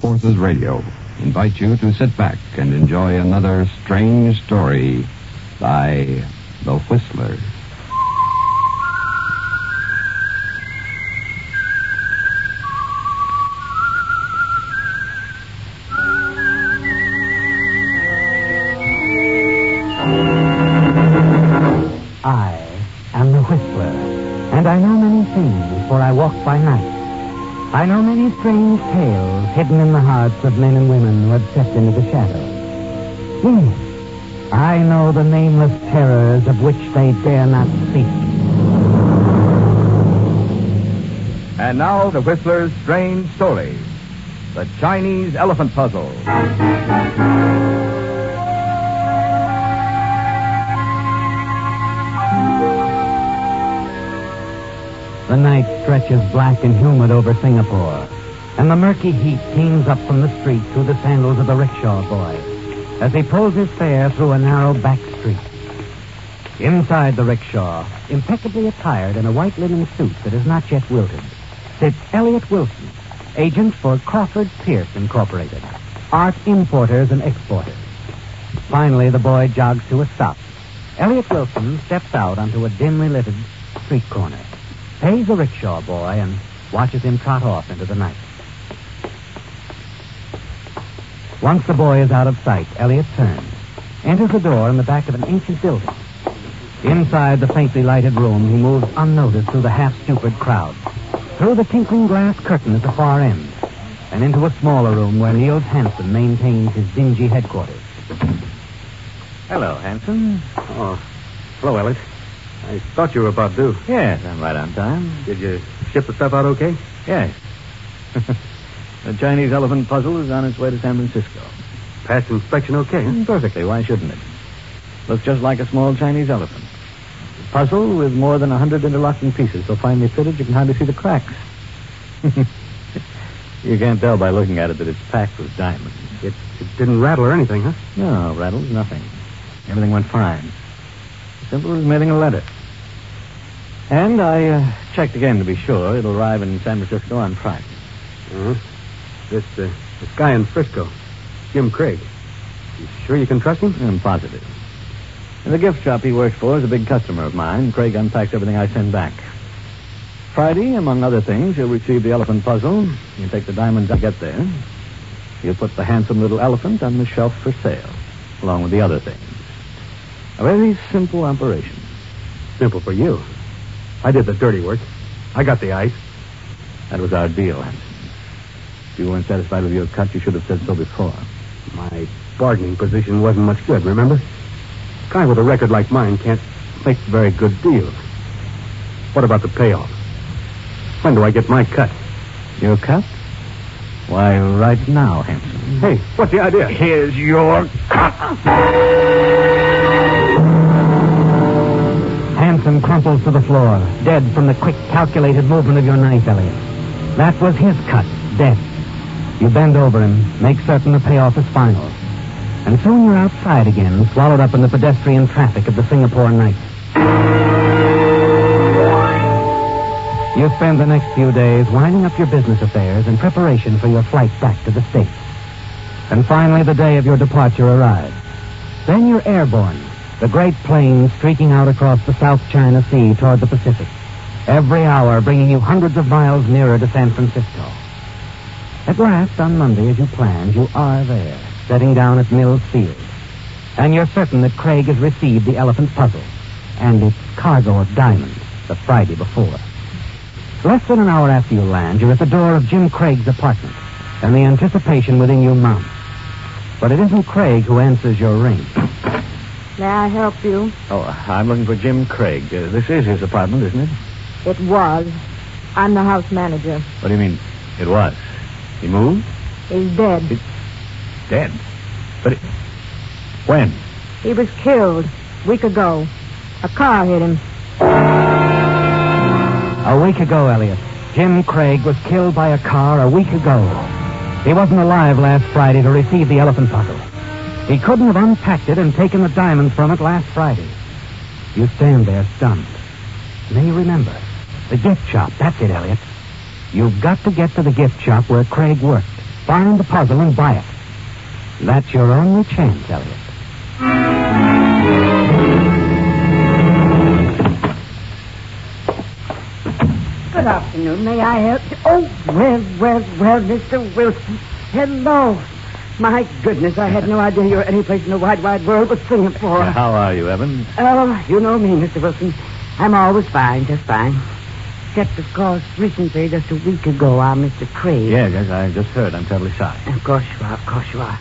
Forces Radio invite you to sit back and enjoy another strange story by The Whistler. Many strange tales hidden in the hearts of men and women who have stepped into the shadows. Yes, I know the nameless terrors of which they dare not speak. And now the Whistler's strange story The Chinese Elephant Puzzle. The night stretches black and humid over Singapore, and the murky heat teems up from the street through the sandals of the rickshaw boy as he pulls his fare through a narrow back street. Inside the rickshaw, impeccably attired in a white linen suit that is not yet wilted, sits Elliot Wilson, agent for Crawford Pierce Incorporated, art importers and exporters. Finally, the boy jogs to a stop. Elliot Wilson steps out onto a dimly lighted street corner, pays the rickshaw boy, and watches him trot off into the night. Once the boy is out of sight, Elliot turns, enters the door in the back of an ancient building. Inside the faintly lighted room, he moves unnoticed through the half-stupid crowd, through the tinkling glass curtain at the far end, and into a smaller room where Niels Hansen maintains his dingy headquarters. Hello, Hansen. Oh, hello, Elliot. I thought you were about due. Yes, I'm right on time. Did you ship the stuff out okay? Yes. the Chinese elephant puzzle is on its way to San Francisco. Passed inspection okay, huh? Perfectly. Why shouldn't it? Looks just like a small Chinese elephant. A puzzle with more than a hundred interlocking pieces so finely fitted you can hardly see the cracks. you can't tell by looking at it that it's packed with diamonds. It, it didn't rattle or anything, huh? No, rattles, nothing. Everything went fine. Simple as mailing a letter. And I uh, checked again to be sure. It'll arrive in San Francisco on Friday. Uh-huh. This, uh, this guy in Frisco, Jim Craig. You sure you can trust him? I'm positive. And the gift shop he works for is a big customer of mine. Craig unpacks everything I send back. Friday, among other things, you'll receive the elephant puzzle. You take the diamonds I get there. You'll put the handsome little elephant on the shelf for sale, along with the other things. A very simple operation. Simple for you. I did the dirty work. I got the ice. That was our deal, Hanson. If you weren't satisfied with your cut, you should have said so before. My bargaining position wasn't much good, remember? A guy with a record like mine can't make very good deals. What about the payoff? When do I get my cut? Your cut? Why, right now, Hanson. Hey, what's the idea? Here's your cut. Hanson crumples to the floor, dead from the quick, calculated movement of your knife, Elliot. That was his cut, death. You bend over him, make certain the payoff is final. And soon you're outside again, swallowed up in the pedestrian traffic of the Singapore night. You spend the next few days winding up your business affairs in preparation for your flight back to the States. And finally, the day of your departure arrives. Then you're airborne, the great plane streaking out across the South China Sea toward the Pacific, every hour bringing you hundreds of miles nearer to San Francisco. At last, on Monday, as you planned, you are there, setting down at Mills Field. And you're certain that Craig has received the elephant puzzle and its cargo of diamonds the Friday before. Less than an hour after you land, you're at the door of Jim Craig's apartment, and the anticipation within you mounts. But it isn't Craig who answers your ring. May I help you? Oh, I'm looking for Jim Craig. Uh, this is his apartment, isn't it? It was. I'm the house manager. What do you mean? It was. He moved? He's dead. Dead. But it... when? He was killed a week ago. A car hit him. A week ago, Elliot. Jim Craig was killed by a car a week ago. He wasn't alive last Friday to receive the elephant puzzle. He couldn't have unpacked it and taken the diamonds from it last Friday. You stand there stunned. And then you remember. The gift shop. That's it, Elliot. You've got to get to the gift shop where Craig worked. Find the puzzle and buy it. That's your only chance, Elliot. Good afternoon. May I help you? Oh, well, well, well, Mr. Wilson. Hello. My goodness, I had no idea you were any place in the wide, wide world but Singapore. How are you, Evans? Oh, you know me, Mr. Wilson. I'm always fine, just fine. Except, of course, recently, just a week ago, our Mr. Craig. Yes, yes, I just heard. I'm terribly sorry. Of course you are, of course you are.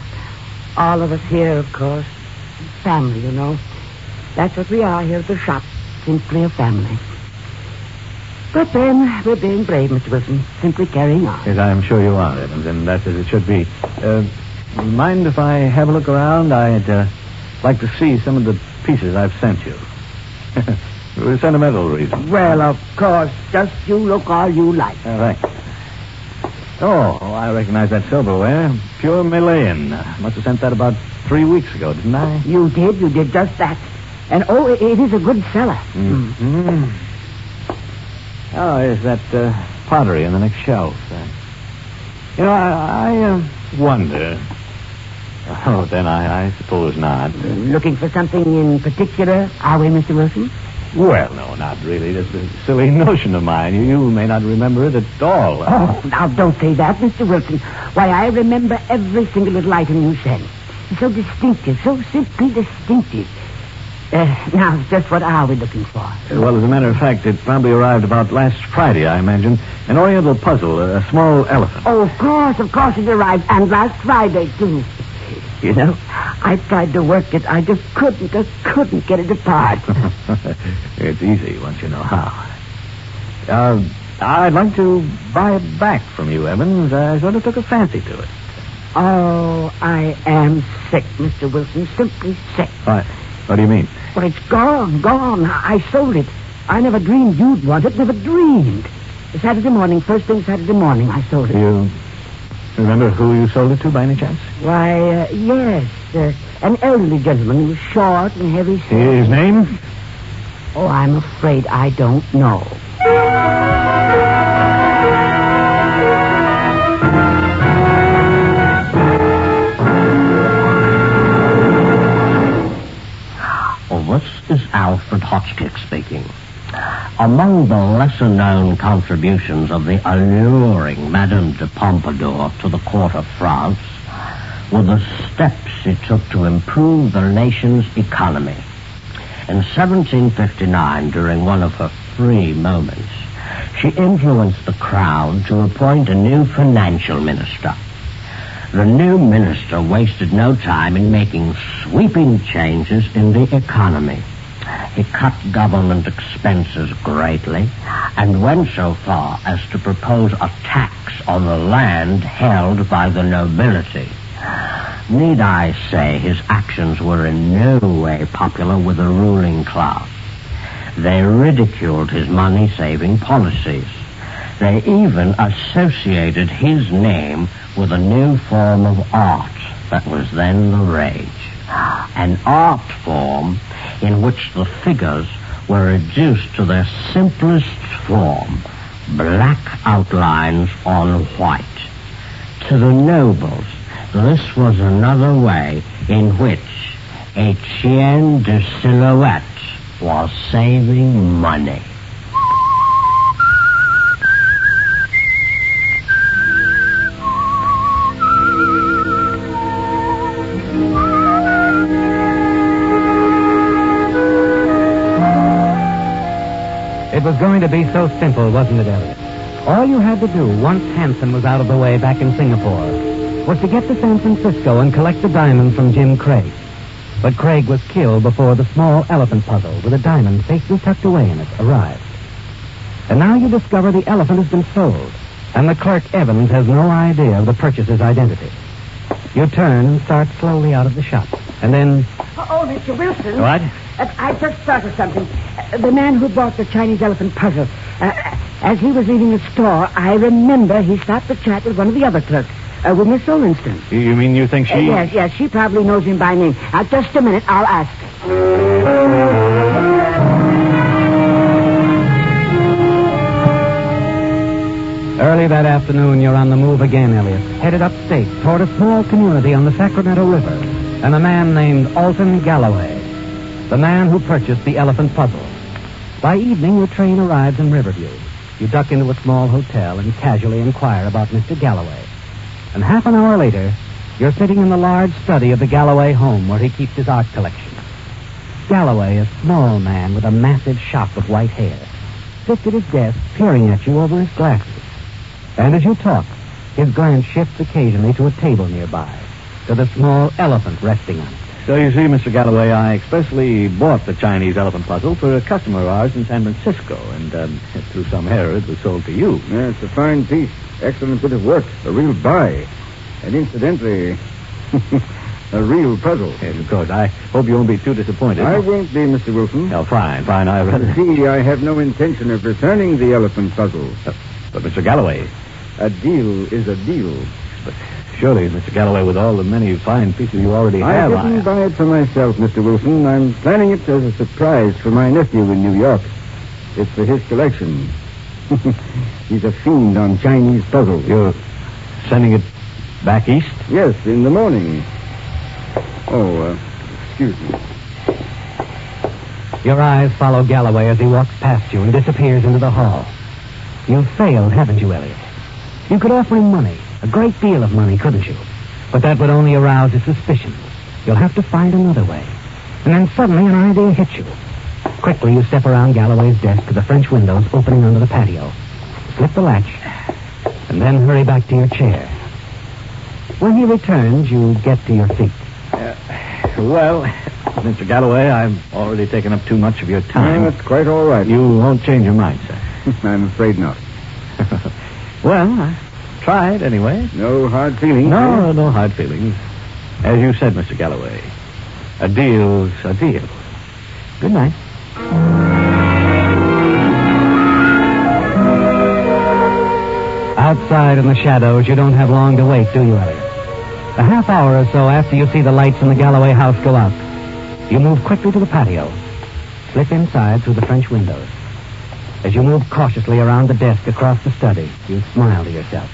All of us here, of course. Family, you know. That's what we are here at the shop. Simply a family. But then, we're being brave, Mr. Wilson. Simply carrying on. Yes, I'm sure you are, Evans, and that's as it should be. Uh, mind if I have a look around? I'd uh, like to see some of the pieces I've sent you. For a sentimental reason. Well, of course. Just you look all you like. Uh, thanks. Oh, I recognize that silverware. Pure Malayan. Must have sent that about three weeks ago, didn't I? You did. You did just that. And, oh, it, it is a good seller. Mm. Oh, is that uh, pottery on the next shelf? Uh, you know, I, I uh, wonder. Oh, then I, I suppose not. Looking for something in particular, are we, Mr. Wilson? Well, no, not really. Just a silly notion of mine. You, you may not remember it at all. Oh, now don't say that, Mr. Wilson. Why, I remember every single little item you sent. It's so distinctive, so simply distinctive. Uh, now, just what are we looking for? Well, as a matter of fact, it probably arrived about last Friday, I imagine. An Oriental puzzle, a, a small elephant. Oh, of course, of course it arrived. And last Friday, too. You know, I tried to work it. I just couldn't, just couldn't get it apart. it's easy once you know how. Uh, I'd like to buy it back from you, Evans. I sort of took a fancy to it. oh, I am sick, Mr. Wilson. Simply sick. What? What do you mean? Well, it's gone, gone. I sold it. I never dreamed you'd want it. Never dreamed. Saturday morning, first thing Saturday morning, I sold it. You remember who you sold it to by any chance? Why, uh, yes. Uh, an elderly gentleman. He was short and heavy set. His name? Oh, I'm afraid I don't know. Oh, this is Alfred Hotchkiss speaking. Among the lesser known contributions of the alluring Madame de Pompadour to the court of France were the steps she took to improve the nation's economy. In 1759, during one of her free moments, she influenced the crowd to appoint a new financial minister. The new minister wasted no time in making sweeping changes in the economy. He cut government expenses greatly and went so far as to propose a tax on the land held by the nobility. Need I say his actions were in no way popular with the ruling class. They ridiculed his money-saving policies. They even associated his name with a new form of art that was then the rage. An art form in which the figures were reduced to their simplest form, black outlines on white. To the nobles, this was another way in which Etienne de Silhouette was saving money. It was going to be so simple, wasn't it, Elliot? All you had to do, once Hanson was out of the way back in Singapore, was to get to San Francisco and collect the diamond from Jim Craig. But Craig was killed before the small elephant puzzle with a diamond safely tucked away in it arrived. And now you discover the elephant has been sold, and the clerk Evans has no idea of the purchaser's identity. You turn and start slowly out of the shop, and then Oh, Mr. Wilson. What? Uh, I just thought of something. Uh, the man who bought the Chinese elephant puzzle, uh, as he was leaving the store, I remember he stopped to chat with one of the other clerks, uh, with Miss Solinston. You mean you think she... Uh, yes, yes, she probably knows him by name. Now, just a minute, I'll ask. Early that afternoon, you're on the move again, Elliot. Headed upstate toward a small community on the Sacramento River, and a man named Alton Galloway, the man who purchased the elephant puzzle. By evening, your train arrives in Riverview. You duck into a small hotel and casually inquire about Mr. Galloway. And half an hour later, you're sitting in the large study of the Galloway home where he keeps his art collection. Galloway, a small man with a massive shock of white hair, sits at his desk peering at you over his glasses. And as you talk, his glance shifts occasionally to a table nearby, to the small elephant resting on it. So you see, Mr. Galloway, I expressly bought the Chinese elephant puzzle for a customer of ours in San Francisco, and um, through some error, it was sold to you. Yeah, it's a fine piece. Excellent bit of work. A real buy. And incidentally, a real puzzle. Yes, of course. I hope you won't be too disappointed. I won't be, Mr. Wilson. Oh, fine, fine. I rather. See, I have no intention of returning the elephant puzzle. But, Mr. Galloway, A deal is a deal. Surely, Mr. Galloway, with all the many fine pieces you already I have, I didn't buy it for myself, Mr. Wilson. I'm planning it as a surprise for my nephew in New York. It's for his collection. He's a fiend on Chinese puzzles. You're sending it back east? Yes, in the morning. Oh, uh, excuse me. Your eyes follow Galloway as he walks past you and disappears into the hall. You've failed, haven't you, Elliot? You could offer him money, a great deal of money, couldn't you? But that would only arouse his suspicions. You'll have to find another way. And then suddenly an idea hits you. Quickly, you step around Galloway's desk to the French windows opening onto the patio. Slip the latch, and then hurry back to your chair. When he returns, you get to your feet. Uh, well, Mr. Galloway, I've already taken up too much of your time. that's quite all right. You won't change your mind, sir. I'm afraid not. well, I tried anyway. No hard feelings. No, eh? no hard feelings. As you said, Mr. Galloway, a deal's a deal. Good night. Outside in the shadows, you don't have long to wait, do you, Elliot? A half hour or so after you see the lights in the Galloway house go out, you move quickly to the patio, slip inside through the French windows. As you move cautiously around the desk across the study, you smile to yourself.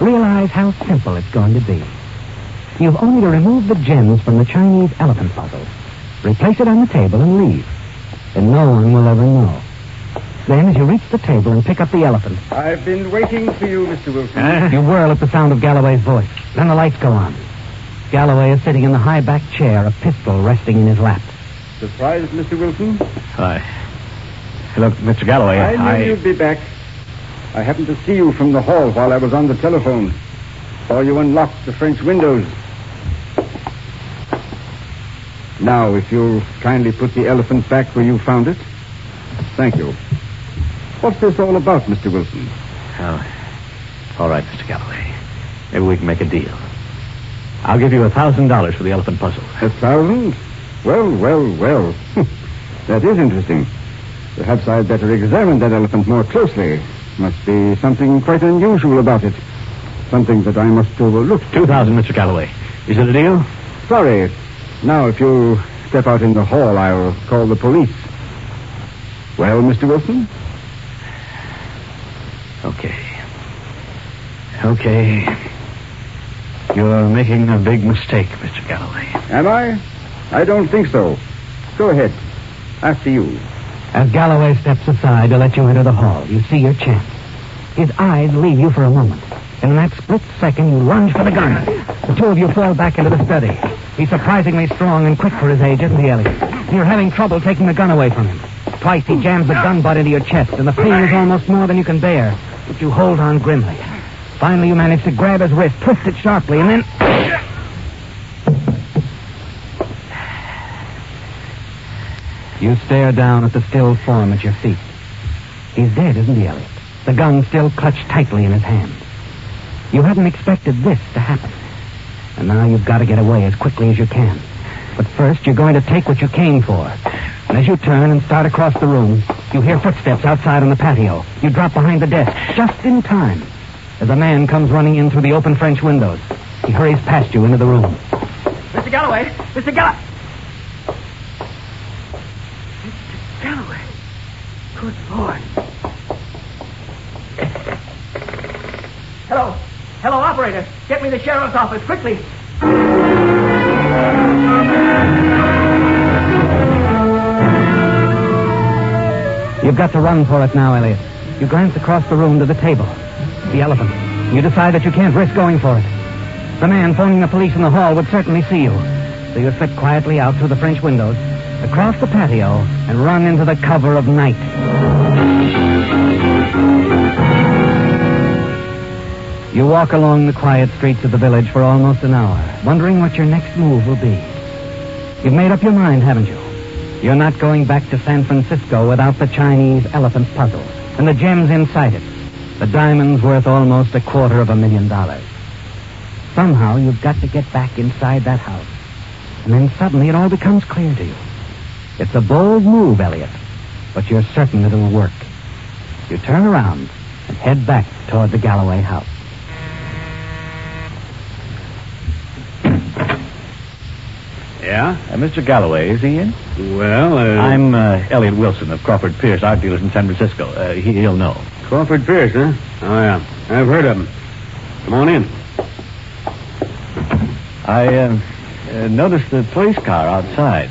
Realize how simple it's going to be. You've only to remove the gems from the Chinese elephant puzzle, replace it on the table, and leave. And no one will ever know. Then, as you reach the table and pick up the elephant, I've been waiting for you, Mr. Wilson. you whirl at the sound of Galloway's voice. Then the lights go on. Galloway is sitting in the high-backed chair, a pistol resting in his lap. Surprised, Mr. Wilson? Hi. Look, Mr. Galloway, I knew you'd be back. I happened to see you from the hall while I was on the telephone. Saw you unlock the French windows. Now, if you'll kindly put the elephant back where you found it. Thank you. What's this all about, Mr. Wilson? Oh, all right, Mr. Galloway. Maybe we can make a deal. I'll give you a thousand dollars for the elephant puzzle. A thousand? Well, well, well. that is interesting. Perhaps I'd better examine that elephant more closely. Must be something quite unusual about it. Something that I must overlook. Two thousand, Mr. Galloway. Is it a deal? Sorry. Now, if you'll step out in the hall, I'll call the police. Well, Mr. Wilson? Okay. Okay. You're making a big mistake, Mr. Galloway. Am I? I don't think so. Go ahead. After you. As Galloway steps aside to let you enter the hall, you see your chance. His eyes leave you for a moment. And in that split second, you lunge for the gun. The two of you fall back into the study. He's surprisingly strong and quick for his age, isn't he, Elliot? You're having trouble taking the gun away from him. Twice he jams the gun butt into your chest, and the pain is almost more than you can bear. But you hold on grimly. Finally, you manage to grab his wrist, twist it sharply, and then. You stare down at the still form at your feet. He's dead, isn't he, Elliot? The gun still clutched tightly in his hand. You hadn't expected this to happen. And now you've got to get away as quickly as you can. But first, you're going to take what you came for. And as you turn and start across the room, you hear footsteps outside on the patio. You drop behind the desk, just in time, as a man comes running in through the open French windows. He hurries past you into the room. Mr. Galloway! Mr. Galloway! Mr. Galloway! Good Lord. Hello. Hello, operator. Get me the sheriff's office, quickly. You've got to run for it now, Elliot. You glance across the room to the table. The elephant. You decide that you can't risk going for it. The man phoning the police in the hall would certainly see you. So you slip quietly out through the French windows, across the patio, and run into the cover of night. You walk along the quiet streets of the village for almost an hour, wondering what your next move will be. You've made up your mind, haven't you? You're not going back to San Francisco without the Chinese elephant puzzle and the gems inside it. The diamonds worth almost a quarter of a million dollars. Somehow you've got to get back inside that house. And then suddenly it all becomes clear to you. It's a bold move, Elliot, but you're certain it'll work. You turn around and head back toward the Galloway house. Yeah? Uh, Mr. Galloway, is he in? Well, uh, I'm uh, Elliot Wilson of Crawford Pierce, art dealers in San Francisco. Uh, he, he'll know. Crawford Pierce, huh? Oh, yeah. I've heard of him. Come on in. I uh, uh, noticed the police car outside.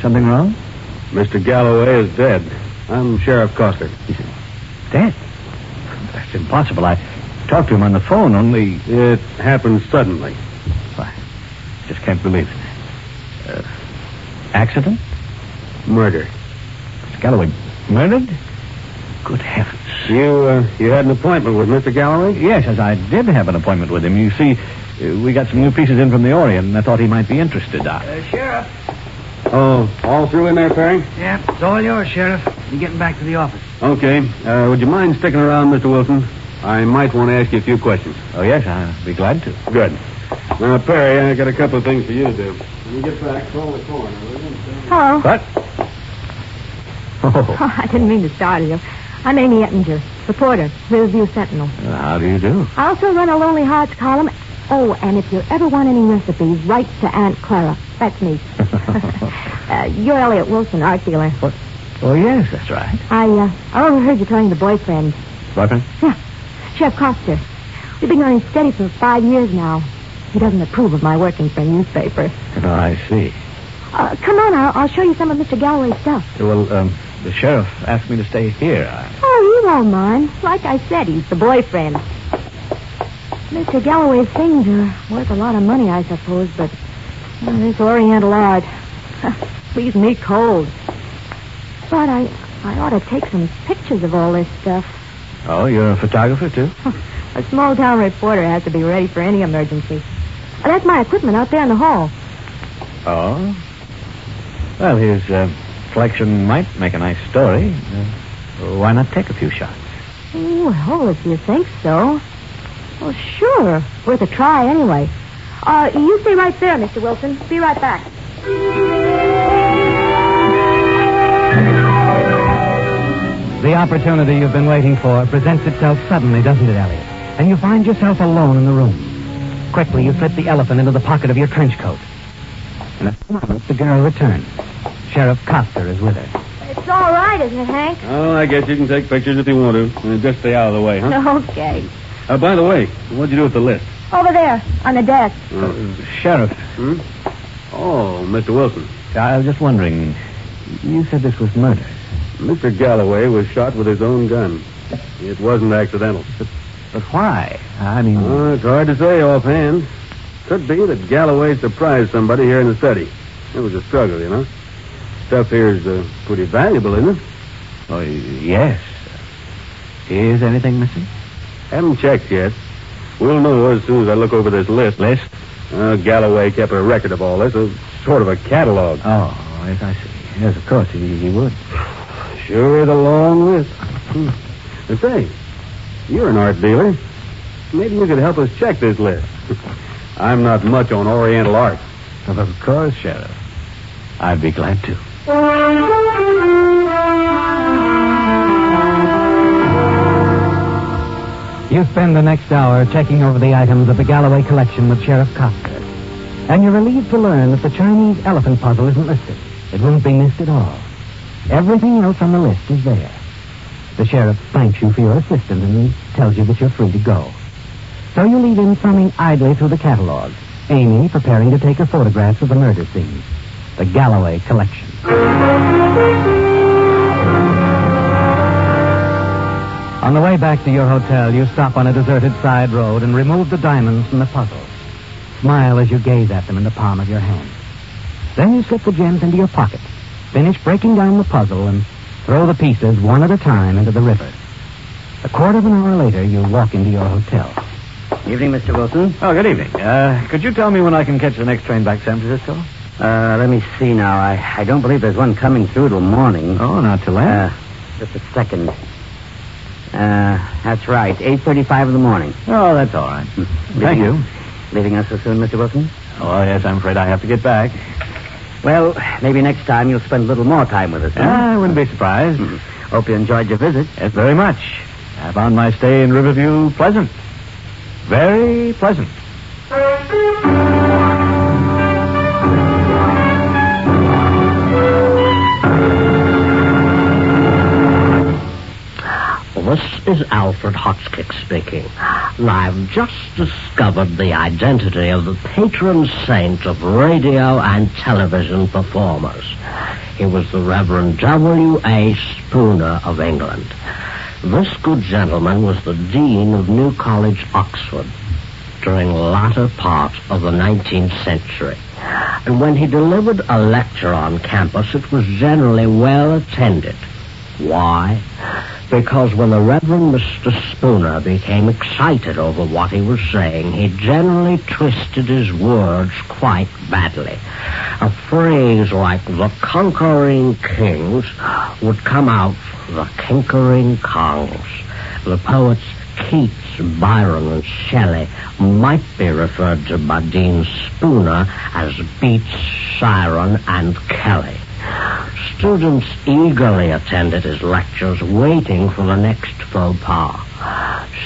Something wrong? Mr. Galloway is dead. I'm Sheriff Coster. Dead? That's impossible. I talked to him on the phone, only... It happened suddenly. I just can't believe it. Uh, accident? Murder. Mr. Galloway murdered? Good heavens. You, uh, you had an appointment with Mr. Galloway? Yes, as I did have an appointment with him. You see, uh, we got some new pieces in from the Orient, and I thought he might be interested. I... Uh, Sheriff. Oh, all through in there, Perry? Yeah, it's all yours, Sheriff. You're getting back to the office. Okay. Uh, would you mind sticking around, Mr. Wilson? I might want to ask you a few questions. Oh, yes, I'll be glad to. Good. Now, Perry, I got a couple of things for you to do. When you get back, call the coroner, will you? Hello. What? Oh, Oh, I didn't mean to startle you. I'm Amy Ettinger, reporter, Riverview Sentinel. how do you do? I also run a Lonely Hearts column. Oh, and if you ever want any recipes, write to Aunt Clara. That's me. uh, you're Elliot Wilson, art dealer. What? Oh, yes, that's right. I, uh, I overheard you telling the boyfriend. Boyfriend? Yeah, Chef Coster. We've been going steady for five years now. He doesn't approve of my working for a newspaper. Oh, I see. Uh, come on, I'll, I'll show you some of Mr. Galloway's stuff. Well, um, the sheriff asked me to stay here. I... Oh, he won't mind. Like I said, he's the boyfriend. Mr. Galloway's things are worth a lot of money, I suppose, but this Oriental art leaves me cold. But I, I ought to take some pictures of all this stuff. Oh, you're a photographer, too? A small town reporter has to be ready for any emergency. That's my equipment out there in the hall. Oh? Well, his uh, collection might make a nice story. Uh, why not take a few shots? Well, if you think so. Well, sure. Worth a try anyway. Uh, you stay right there, Mr. Wilson. Be right back. The opportunity you've been waiting for presents itself suddenly, doesn't it, Elliot? And you find yourself alone in the room. Quickly, you slip the elephant into the pocket of your trench coat. In a few moments, the girl returns. Sheriff Coster is with her. It's all right, isn't it, Hank? Oh, I guess you can take pictures if you want to. Uh, just stay out of the way, huh? Okay. Uh, by the way, what'd you do with the list? Over there, on the desk. Uh, sheriff, Hmm? Oh, Mr. Wilson. I was just wondering. You said this was murder. Mr. Galloway was shot with his own gun. It wasn't accidental. But why? I mean, Oh, it's hard to say offhand. Could be that Galloway surprised somebody here in the study. It was a struggle, you know. Stuff here's uh, pretty valuable, isn't it? oh, yes. Is anything missing? Haven't checked yet. We'll know as soon as I look over this list. List? Uh, Galloway kept a record of all this, a sort of a catalog. Oh, yes, I see. Yes, of course, he, he would. Sure is a long list. Hmm. And say, you're an art dealer. Maybe you could help us check this list. I'm not much on Oriental art. Of course, Sheriff. I'd be glad to. You spend the next hour checking over the items of the Galloway collection with Sheriff Coster. And you're relieved to learn that the Chinese elephant puzzle isn't listed. It won't be missed at all. Everything else on the list is there. The sheriff thanks you for your assistance and tells you that you're free to go. So you leave him thumbing idly through the catalog, Amy preparing to take her photographs of the murder scene. The Galloway Collection. On the way back to your hotel, you stop on a deserted side road and remove the diamonds from the puzzle. Smile as you gaze at them in the palm of your hand. Then you slip the gems into your pocket, finish breaking down the puzzle, and throw the pieces one at a time into the river. A quarter of an hour later, you walk into your hotel. Evening, Mr. Wilson. Oh, good evening. Uh, could you tell me when I can catch the next train back to San Francisco? Uh, let me see now. I, I don't believe there's one coming through till morning. Oh, not till then. Uh, just a second. Uh, that's right. 8.35 in the morning. oh, that's all right. Thank you. Leaving us so soon, Mr. Wilson? Oh, yes, I'm afraid I have to get back. Well, maybe next time you'll spend a little more time with us. huh? I wouldn't be surprised. Hope you enjoyed your visit. Yes, very much. I found my stay in Riverview pleasant. Very pleasant. This is Alfred Hotchkiss speaking. I've just discovered the identity of the patron saint of radio and television performers. He was the Reverend W.A. Spooner of England. This good gentleman was the Dean of New College, Oxford, during the latter part of the 19th century. And when he delivered a lecture on campus, it was generally well attended. Why? Because when the Reverend Mr. Spooner became excited over what he was saying, he generally twisted his words quite badly. A phrase like the conquering kings would come out the kinkering kongs. The poets Keats, Byron, and Shelley might be referred to by Dean Spooner as Beats, Siren, and Kelly. Students eagerly attended his lectures, waiting for the next faux pas.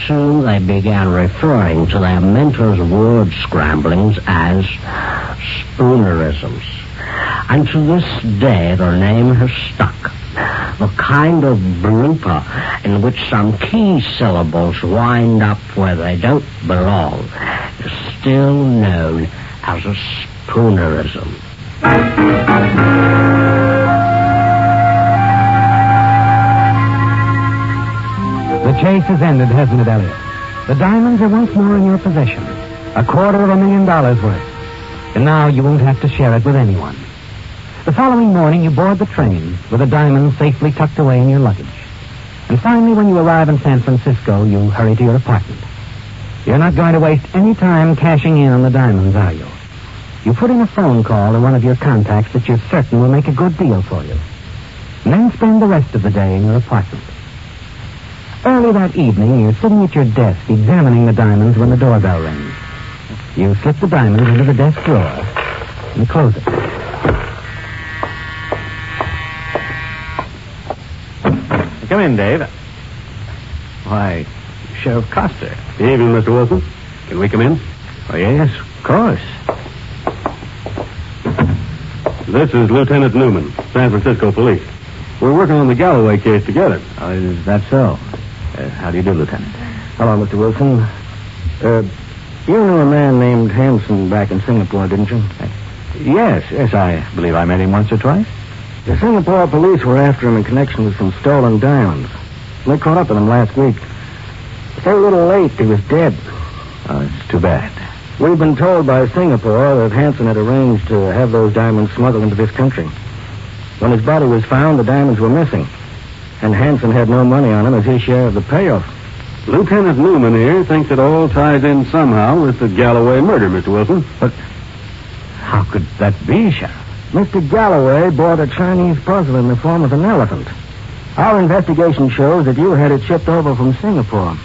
Soon they began referring to their mentor's word scramblings as Spoonerisms. And to this day, the name has stuck. The kind of blooper in which some key syllables wind up where they don't belong is still known as a Spoonerism. The chase has ended, hasn't it, Elliot? The diamonds are once more in your possession. A quarter of a million dollars worth. And now you won't have to share it with anyone. The following morning, you board the train with the diamonds safely tucked away in your luggage. And finally, when you arrive in San Francisco, you hurry to your apartment. You're not going to waste any time cashing in on the diamonds, are you? You put in a phone call to one of your contacts that you're certain will make a good deal for you. And then spend the rest of the day in your apartment. Early that evening, you're sitting at your desk examining the diamonds when the doorbell rings. You slip the diamonds into the desk drawer and close it. Come in, Dave. Why, Sheriff Coster. Good evening, Mr. Wilson. Can we come in? Oh, yes, of course. This is Lieutenant Newman, San Francisco Police. We're working on the Galloway case together. Oh, is that so? Uh, how do you do, Lieutenant? Hello, Mr. Wilson. Uh, you knew a man named Hanson back in Singapore, didn't you? Yes, yes, I believe I met him once or twice. The Singapore police were after him in connection with some stolen diamonds. They caught up with him last week. They're a little late. He was dead. Oh, it's too bad. We've been told by Singapore that Hanson had arranged to have those diamonds smuggled into this country. When his body was found, the diamonds were missing. And Hanson had no money on him as his share of the payoff. Lieutenant Newman here thinks it all ties in somehow with the Galloway murder, Mr. Wilson. But how could that be, Sheriff? Mr. Galloway bought a Chinese puzzle in the form of an elephant. Our investigation shows that you had it shipped over from Singapore.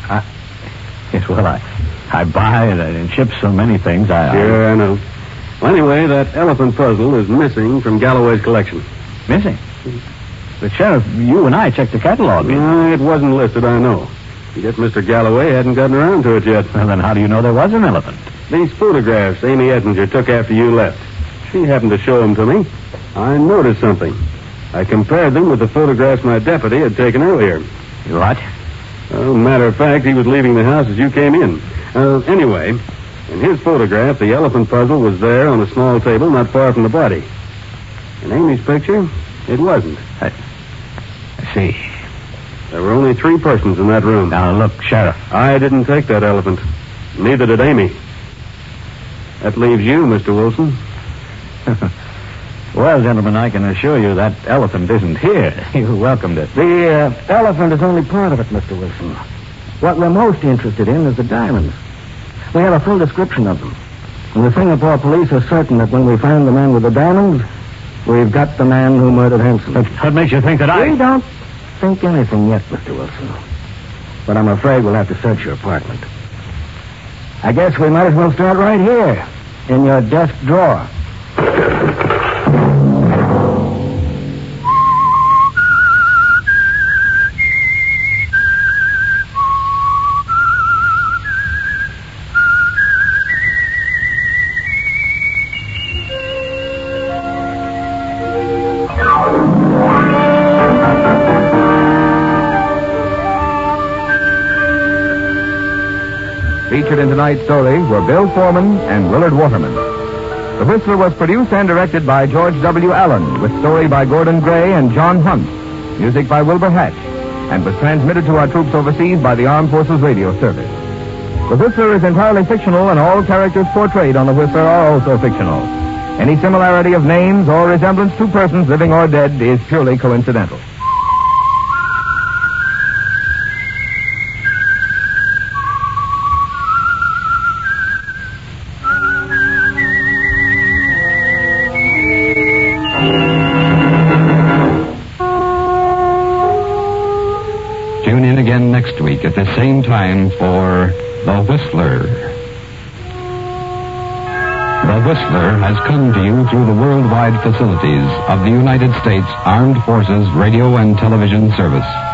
Yes, well, I, I buy and, and ship so many things. I, Sure, I know. Well, anyway, that elephant puzzle is missing from Galloway's collection. missing. But Sheriff, you and I checked the catalog. Uh, it wasn't listed, I know. I guess Mr. Galloway hadn't gotten around to it yet. Well, then how do you know there was an elephant? These photographs Amy Ettinger took after you left. She happened to show them to me. I noticed something. I compared them with the photographs my deputy had taken earlier. What? Well, matter of fact, he was leaving the house as you came in. Uh, anyway, in his photograph, the elephant puzzle was there on a small table not far from the body. In Amy's picture, it wasn't. I see. There were only three persons in that room. Now, look, Sheriff. I didn't take that elephant. Neither did Amy. That leaves you, Mr. Wilson. Well, gentlemen, I can assure you that elephant isn't here. You welcomed it. The uh, elephant is only part of it, Mr. Wilson. What we're most interested in is the diamonds. We have a full description of them. And the Singapore police are certain that when we find the man with the diamonds, we've got the man who murdered Hanson. What makes you think that I... We don't think anything yet, Mr. Wilson. But I'm afraid we'll have to search your apartment. I guess we might as well start right here, in your desk drawer. Tonight's story were Bill Forman and Willard Waterman. The Whistler was produced and directed by George W. Allen, with story by Gordon Gray and John Hunt, music by Wilbur Hatch, and was transmitted to our troops overseas by the Armed Forces Radio Service. The Whistler is entirely fictional, and all characters portrayed on the Whistler are also fictional. Any similarity of names or resemblance to persons living or dead is purely coincidental. At the same time for The Whistler. The Whistler has come to you through the worldwide facilities of the United States Armed Forces Radio and Television Service.